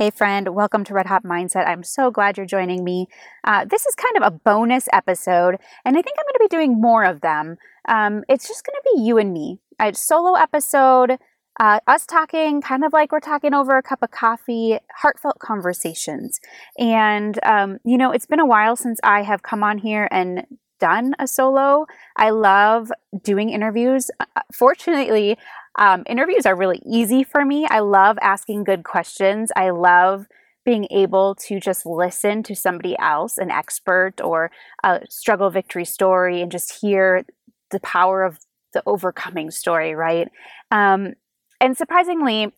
Hey, friend, welcome to Red Hot Mindset. I'm so glad you're joining me. Uh, this is kind of a bonus episode, and I think I'm going to be doing more of them. Um, it's just going to be you and me, a solo episode, uh, us talking kind of like we're talking over a cup of coffee, heartfelt conversations. And, um, you know, it's been a while since I have come on here and done a solo. I love doing interviews. Uh, fortunately, um, interviews are really easy for me. I love asking good questions. I love being able to just listen to somebody else, an expert or a struggle victory story, and just hear the power of the overcoming story, right? Um, and surprisingly,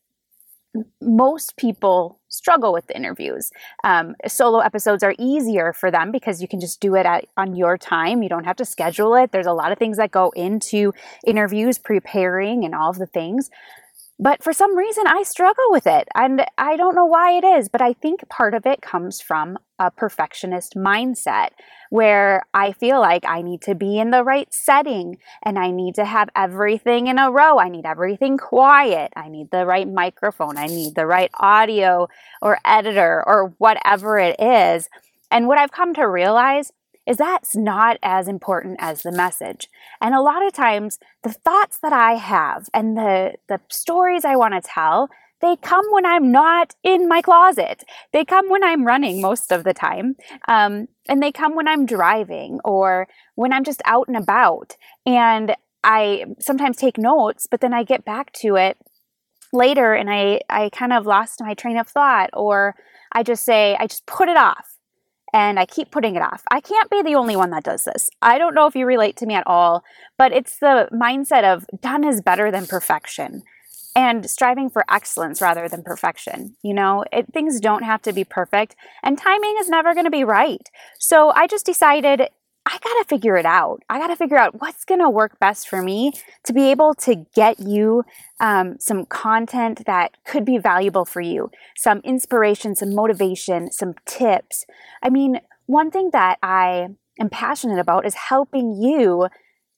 most people struggle with the interviews. Um, solo episodes are easier for them because you can just do it at, on your time. You don't have to schedule it. There's a lot of things that go into interviews, preparing, and all of the things. But for some reason, I struggle with it. And I don't know why it is, but I think part of it comes from a perfectionist mindset where I feel like I need to be in the right setting and I need to have everything in a row. I need everything quiet. I need the right microphone. I need the right audio or editor or whatever it is. And what I've come to realize is that's not as important as the message. And a lot of times, the thoughts that I have and the, the stories I want to tell, they come when I'm not in my closet. They come when I'm running most of the time. Um, and they come when I'm driving or when I'm just out and about. And I sometimes take notes, but then I get back to it later and I, I kind of lost my train of thought or I just say, I just put it off and I keep putting it off. I can't be the only one that does this. I don't know if you relate to me at all, but it's the mindset of done is better than perfection and striving for excellence rather than perfection. You know, it, things don't have to be perfect and timing is never going to be right. So I just decided I got to figure it out. I got to figure out what's going to work best for me to be able to get you um, some content that could be valuable for you, some inspiration, some motivation, some tips. I mean, one thing that I am passionate about is helping you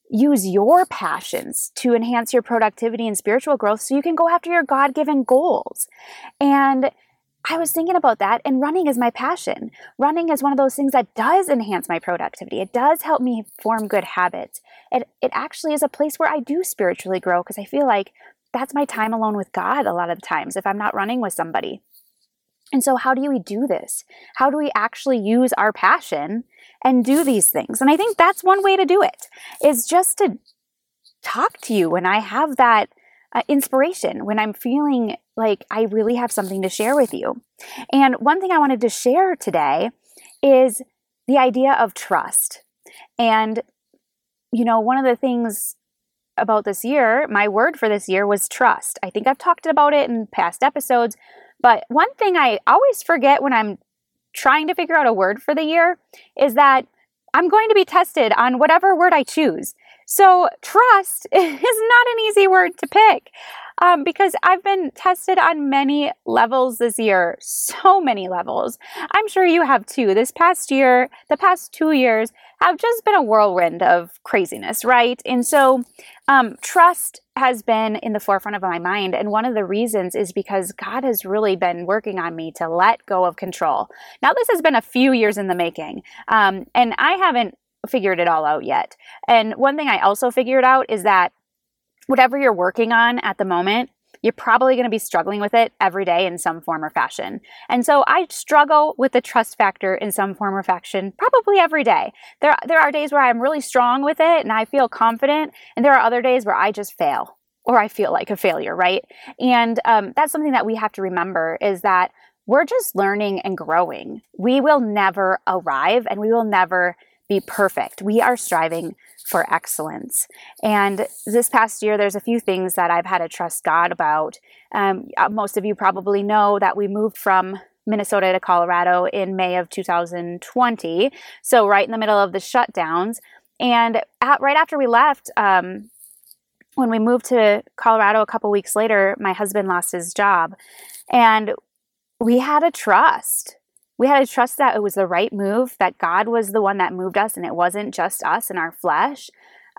use your passions to enhance your productivity and spiritual growth so you can go after your God given goals. And I was thinking about that, and running is my passion. Running is one of those things that does enhance my productivity. It does help me form good habits. It, it actually is a place where I do spiritually grow because I feel like that's my time alone with God a lot of the times if I'm not running with somebody. And so, how do we do this? How do we actually use our passion and do these things? And I think that's one way to do it is just to talk to you when I have that uh, inspiration, when I'm feeling like I really have something to share with you. And one thing I wanted to share today is the idea of trust. And, you know, one of the things about this year, my word for this year was trust. I think I've talked about it in past episodes, but one thing I always forget when I'm trying to figure out a word for the year is that I'm going to be tested on whatever word I choose. So, trust is not an easy word to pick um, because I've been tested on many levels this year, so many levels. I'm sure you have too. This past year, the past two years have just been a whirlwind of craziness, right? And so, um, trust has been in the forefront of my mind. And one of the reasons is because God has really been working on me to let go of control. Now, this has been a few years in the making, um, and I haven't figured it all out yet. And one thing I also figured out is that whatever you're working on at the moment, you're probably going to be struggling with it every day in some form or fashion. And so I struggle with the trust factor in some form or fashion probably every day. There, there are days where I'm really strong with it and I feel confident, and there are other days where I just fail or I feel like a failure, right? And um, that's something that we have to remember is that we're just learning and growing. We will never arrive and we will never be perfect. We are striving for excellence. And this past year, there's a few things that I've had to trust God about. Um, uh, most of you probably know that we moved from Minnesota to Colorado in May of 2020. So, right in the middle of the shutdowns. And at, right after we left, um, when we moved to Colorado a couple weeks later, my husband lost his job. And we had to trust we had to trust that it was the right move, that God was the one that moved us and it wasn't just us and our flesh.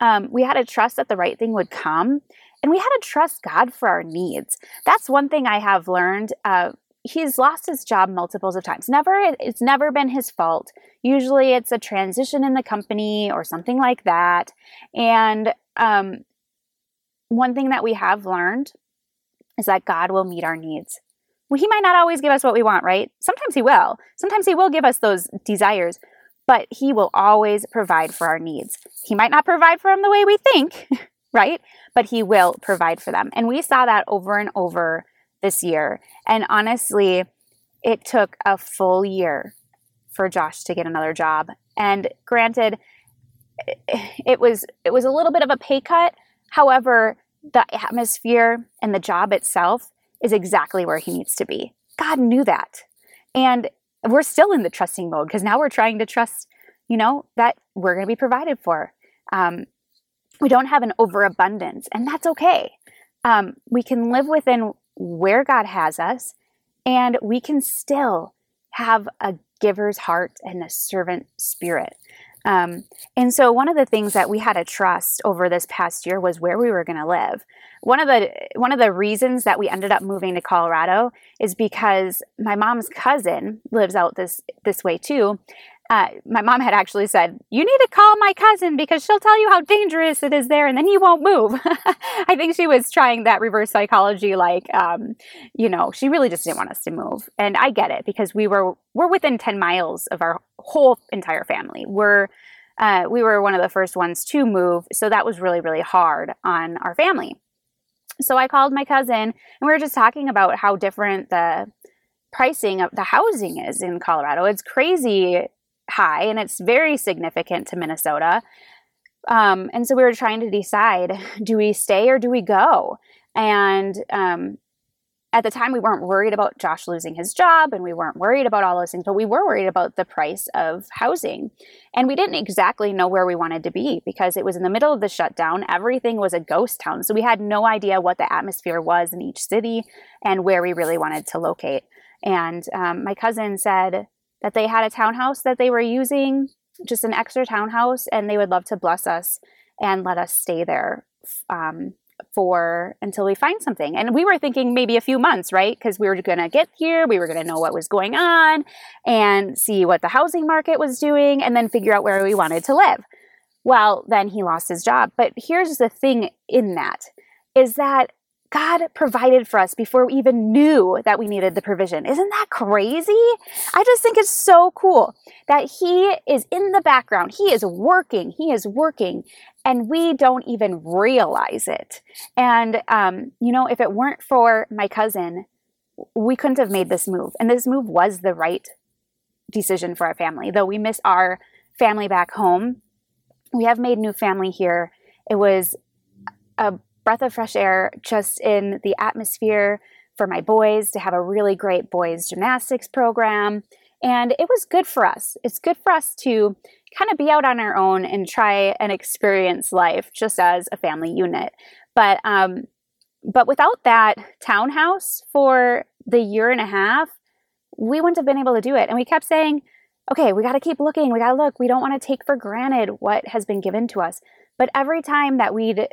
Um, we had to trust that the right thing would come. And we had to trust God for our needs. That's one thing I have learned uh, he's lost his job multiples of times. Never it's never been his fault. Usually it's a transition in the company or something like that. And um, one thing that we have learned is that God will meet our needs. Well, he might not always give us what we want, right? Sometimes he will. Sometimes he will give us those desires, but he will always provide for our needs. He might not provide for them the way we think, right? But he will provide for them. And we saw that over and over this year. And honestly, it took a full year for Josh to get another job. And granted, it was it was a little bit of a pay cut. However, the atmosphere and the job itself is exactly where he needs to be. God knew that. And we're still in the trusting mode because now we're trying to trust, you know, that we're going to be provided for. Um, we don't have an overabundance, and that's okay. Um, we can live within where God has us, and we can still have a giver's heart and a servant spirit. Um, and so, one of the things that we had to trust over this past year was where we were going to live. One of the one of the reasons that we ended up moving to Colorado is because my mom's cousin lives out this this way too, uh, my mom had actually said, You need to call my cousin because she'll tell you how dangerous it is there and then you won't move. I think she was trying that reverse psychology, like, um, you know, she really just didn't want us to move. And I get it because we were, we're within 10 miles of our whole entire family. We're, uh, we were one of the first ones to move. So that was really, really hard on our family. So I called my cousin and we were just talking about how different the pricing of the housing is in Colorado. It's crazy high and it's very significant to Minnesota. Um, and so we were trying to decide do we stay or do we go? And um, at the time, we weren't worried about Josh losing his job and we weren't worried about all those things, but we were worried about the price of housing. And we didn't exactly know where we wanted to be because it was in the middle of the shutdown. Everything was a ghost town. So we had no idea what the atmosphere was in each city and where we really wanted to locate. And um, my cousin said, that they had a townhouse that they were using, just an extra townhouse, and they would love to bless us and let us stay there um, for until we find something. And we were thinking maybe a few months, right? Because we were going to get here, we were going to know what was going on and see what the housing market was doing, and then figure out where we wanted to live. Well, then he lost his job. But here's the thing in that is that God provided for us before we even knew that we needed the provision. Isn't that crazy? I just think it's so cool that He is in the background. He is working. He is working, and we don't even realize it. And, um, you know, if it weren't for my cousin, we couldn't have made this move. And this move was the right decision for our family. Though we miss our family back home, we have made new family here. It was a breath of fresh air just in the atmosphere for my boys to have a really great boys gymnastics program. And it was good for us. It's good for us to kind of be out on our own and try and experience life just as a family unit. But um, but without that townhouse for the year and a half, we wouldn't have been able to do it. And we kept saying, okay, we got to keep looking. We got to look. We don't want to take for granted what has been given to us. But every time that we'd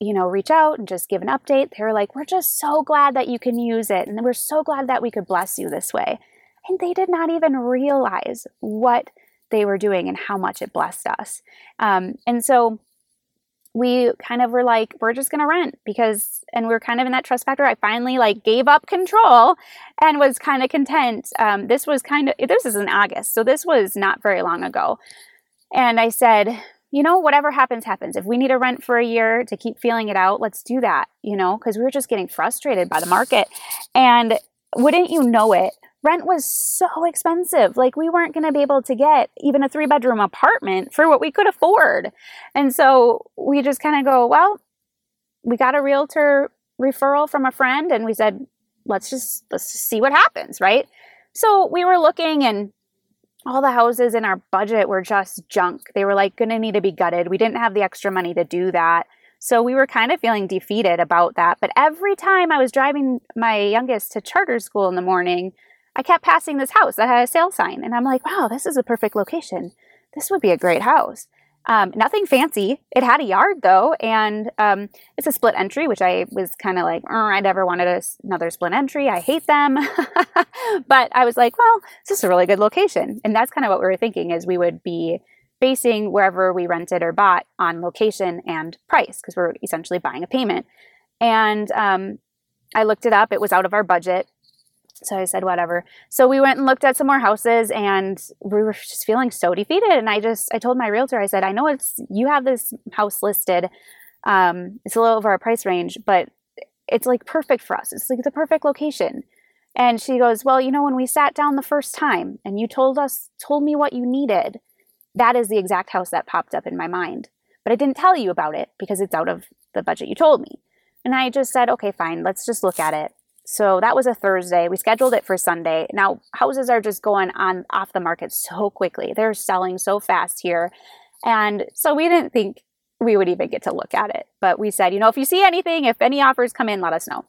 you know, reach out and just give an update. They were like, We're just so glad that you can use it. And we're so glad that we could bless you this way. And they did not even realize what they were doing and how much it blessed us. Um, and so we kind of were like, we're just going to rent because, and we are kind of in that trust factor. I finally like gave up control and was kind of content. Um, this was kind of, this is in August. So this was not very long ago. And I said, you know, whatever happens, happens. If we need a rent for a year to keep feeling it out, let's do that, you know, because we were just getting frustrated by the market. And wouldn't you know it, rent was so expensive. Like we weren't going to be able to get even a three bedroom apartment for what we could afford. And so we just kind of go, well, we got a realtor referral from a friend and we said, let's just let's just see what happens, right? So we were looking and all the houses in our budget were just junk. They were like going to need to be gutted. We didn't have the extra money to do that. So we were kind of feeling defeated about that. But every time I was driving my youngest to charter school in the morning, I kept passing this house that had a sale sign. And I'm like, wow, this is a perfect location. This would be a great house. Um, nothing fancy. It had a yard though, and um, it's a split entry, which I was kind of like, I never wanted a, another split entry. I hate them. but I was like, well, this is a really good location. And that's kind of what we were thinking is we would be basing wherever we rented or bought on location and price because we're essentially buying a payment. And um, I looked it up. It was out of our budget. So I said, whatever. So we went and looked at some more houses and we were just feeling so defeated. And I just, I told my realtor, I said, I know it's, you have this house listed. Um, it's a little over our price range, but it's like perfect for us. It's like the perfect location. And she goes, well, you know, when we sat down the first time and you told us, told me what you needed, that is the exact house that popped up in my mind. But I didn't tell you about it because it's out of the budget you told me. And I just said, okay, fine, let's just look at it. So that was a Thursday. We scheduled it for Sunday. Now, houses are just going on off the market so quickly. They're selling so fast here. And so we didn't think we would even get to look at it. But we said, you know, if you see anything, if any offers come in, let us know.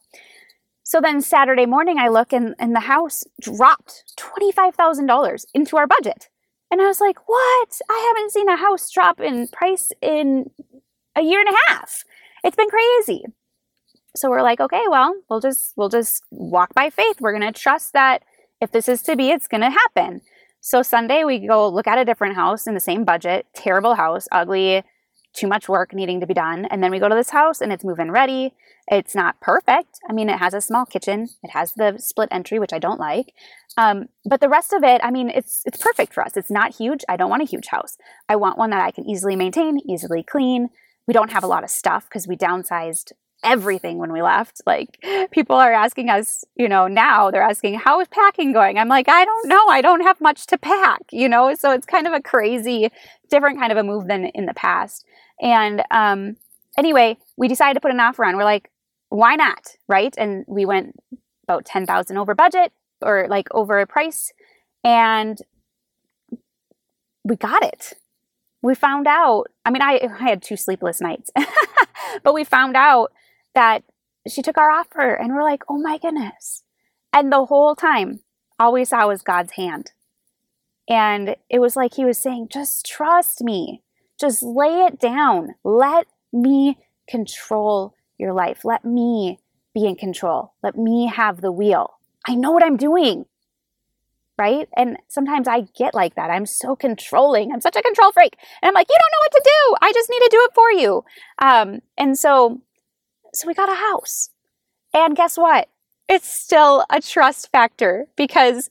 So then Saturday morning, I look and, and the house dropped $25,000 into our budget. And I was like, what? I haven't seen a house drop in price in a year and a half. It's been crazy so we're like, okay, well, we'll just we'll just walk by faith. We're going to trust that if this is to be, it's going to happen. So Sunday we go look at a different house in the same budget, terrible house, ugly, too much work needing to be done, and then we go to this house and it's move-in ready. It's not perfect. I mean, it has a small kitchen. It has the split entry, which I don't like. Um, but the rest of it, I mean, it's it's perfect for us. It's not huge. I don't want a huge house. I want one that I can easily maintain, easily clean. We don't have a lot of stuff because we downsized everything when we left. Like people are asking us, you know, now they're asking, how is packing going? I'm like, I don't know. I don't have much to pack, you know? So it's kind of a crazy, different kind of a move than in the past. And um, anyway, we decided to put an offer on. We're like, why not? Right. And we went about 10,000 over budget or like over a price. And we got it. We found out, I mean, I, I had two sleepless nights, but we found out that she took our offer and we're like, oh my goodness. And the whole time, all we saw was God's hand. And it was like he was saying, just trust me. Just lay it down. Let me control your life. Let me be in control. Let me have the wheel. I know what I'm doing. Right? And sometimes I get like that. I'm so controlling. I'm such a control freak. And I'm like, you don't know what to do. I just need to do it for you. Um, and so so we got a house. And guess what? It's still a trust factor because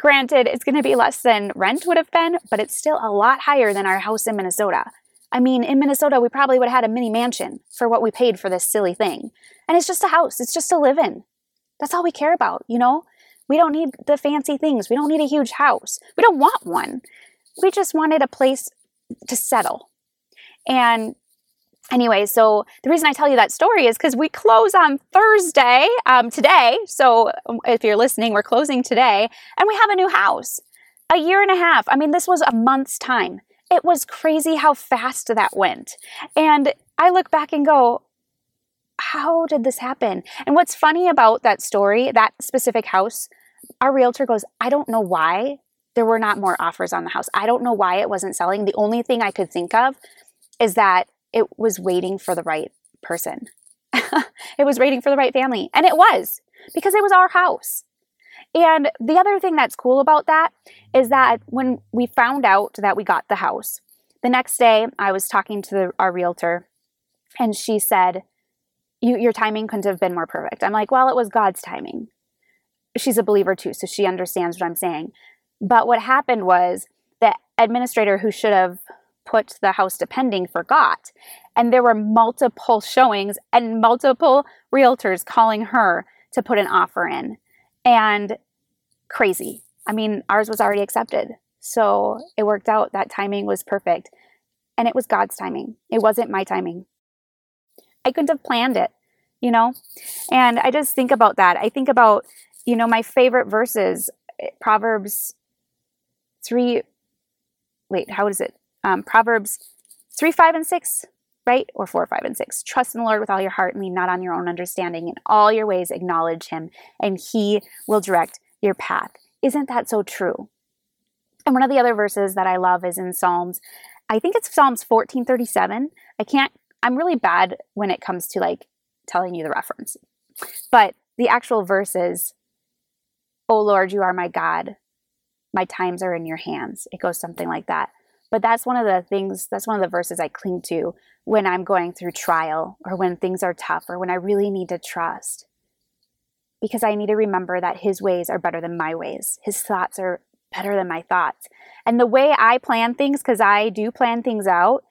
granted, it's going to be less than rent would have been, but it's still a lot higher than our house in Minnesota. I mean, in Minnesota, we probably would have had a mini mansion for what we paid for this silly thing. And it's just a house, it's just to live in. That's all we care about, you know? We don't need the fancy things. We don't need a huge house. We don't want one. We just wanted a place to settle. And anyway, so the reason I tell you that story is because we close on Thursday um, today. So um, if you're listening, we're closing today, and we have a new house. A year and a half. I mean, this was a month's time. It was crazy how fast that went. And I look back and go, how did this happen? And what's funny about that story, that specific house, our realtor goes, I don't know why there were not more offers on the house. I don't know why it wasn't selling. The only thing I could think of is that it was waiting for the right person. it was waiting for the right family. And it was because it was our house. And the other thing that's cool about that is that when we found out that we got the house, the next day I was talking to the, our realtor and she said, You Your timing couldn't have been more perfect. I'm like, Well, it was God's timing. She's a believer too, so she understands what I'm saying. But what happened was the administrator who should have put the house depending forgot. And there were multiple showings and multiple realtors calling her to put an offer in. And crazy. I mean, ours was already accepted. So it worked out. That timing was perfect. And it was God's timing, it wasn't my timing. I couldn't have planned it, you know? And I just think about that. I think about, you know, my favorite verses, eh, Proverbs 3. Wait, how is it? Um, Proverbs 3, 5, and 6, right? Or 4, 5, and 6. Trust in the Lord with all your heart and lean not on your own understanding. In all your ways, acknowledge him, and he will direct your path. Isn't that so true? And one of the other verses that I love is in Psalms I think it's Psalms 1437. I can't, I'm really bad when it comes to like telling you the reference. But the actual verse is, Oh Lord, you are my God. My times are in your hands. It goes something like that. But that's one of the things, that's one of the verses I cling to when I'm going through trial or when things are tough or when I really need to trust. Because I need to remember that His ways are better than my ways, His thoughts are better than my thoughts. And the way I plan things, because I do plan things out,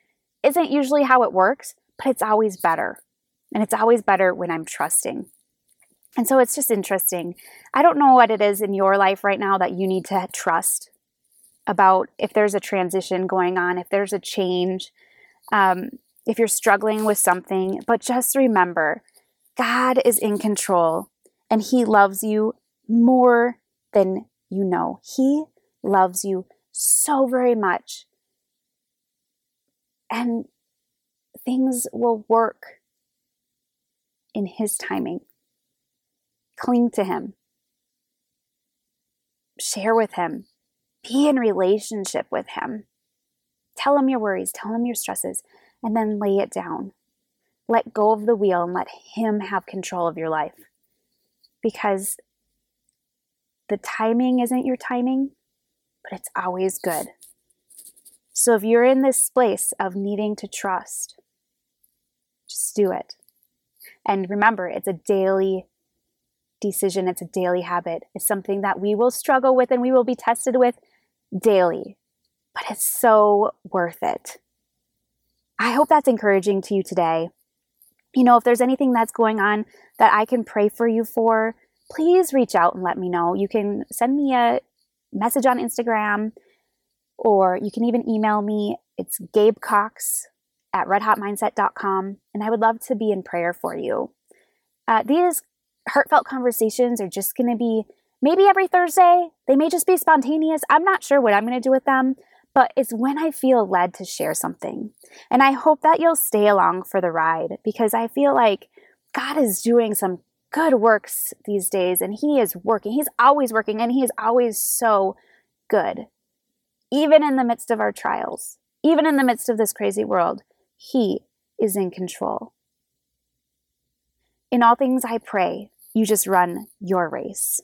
isn't usually how it works, but it's always better. And it's always better when I'm trusting. And so it's just interesting. I don't know what it is in your life right now that you need to trust about if there's a transition going on, if there's a change, um, if you're struggling with something. But just remember, God is in control and He loves you more than you know. He loves you so very much. And things will work in His timing. Cling to Him, share with Him, be in relationship with Him. Tell Him your worries, tell Him your stresses, and then lay it down. Let go of the wheel and let Him have control of your life. Because the timing isn't your timing, but it's always good. So if you're in this place of needing to trust, just do it. And remember, it's a daily decision, it's a daily habit. It's something that we will struggle with and we will be tested with daily, but it's so worth it. I hope that's encouraging to you today. You know, if there's anything that's going on that I can pray for you for, please reach out and let me know. You can send me a message on Instagram or you can even email me. It's Gabe Cox at redhotmindset.com, and I would love to be in prayer for you. Uh, these heartfelt conversations are just going to be maybe every Thursday. They may just be spontaneous. I'm not sure what I'm going to do with them, but it's when I feel led to share something. And I hope that you'll stay along for the ride because I feel like God is doing some good works these days and He is working. He's always working and He is always so good. Even in the midst of our trials, even in the midst of this crazy world, He is in control. In all things, I pray you just run your race.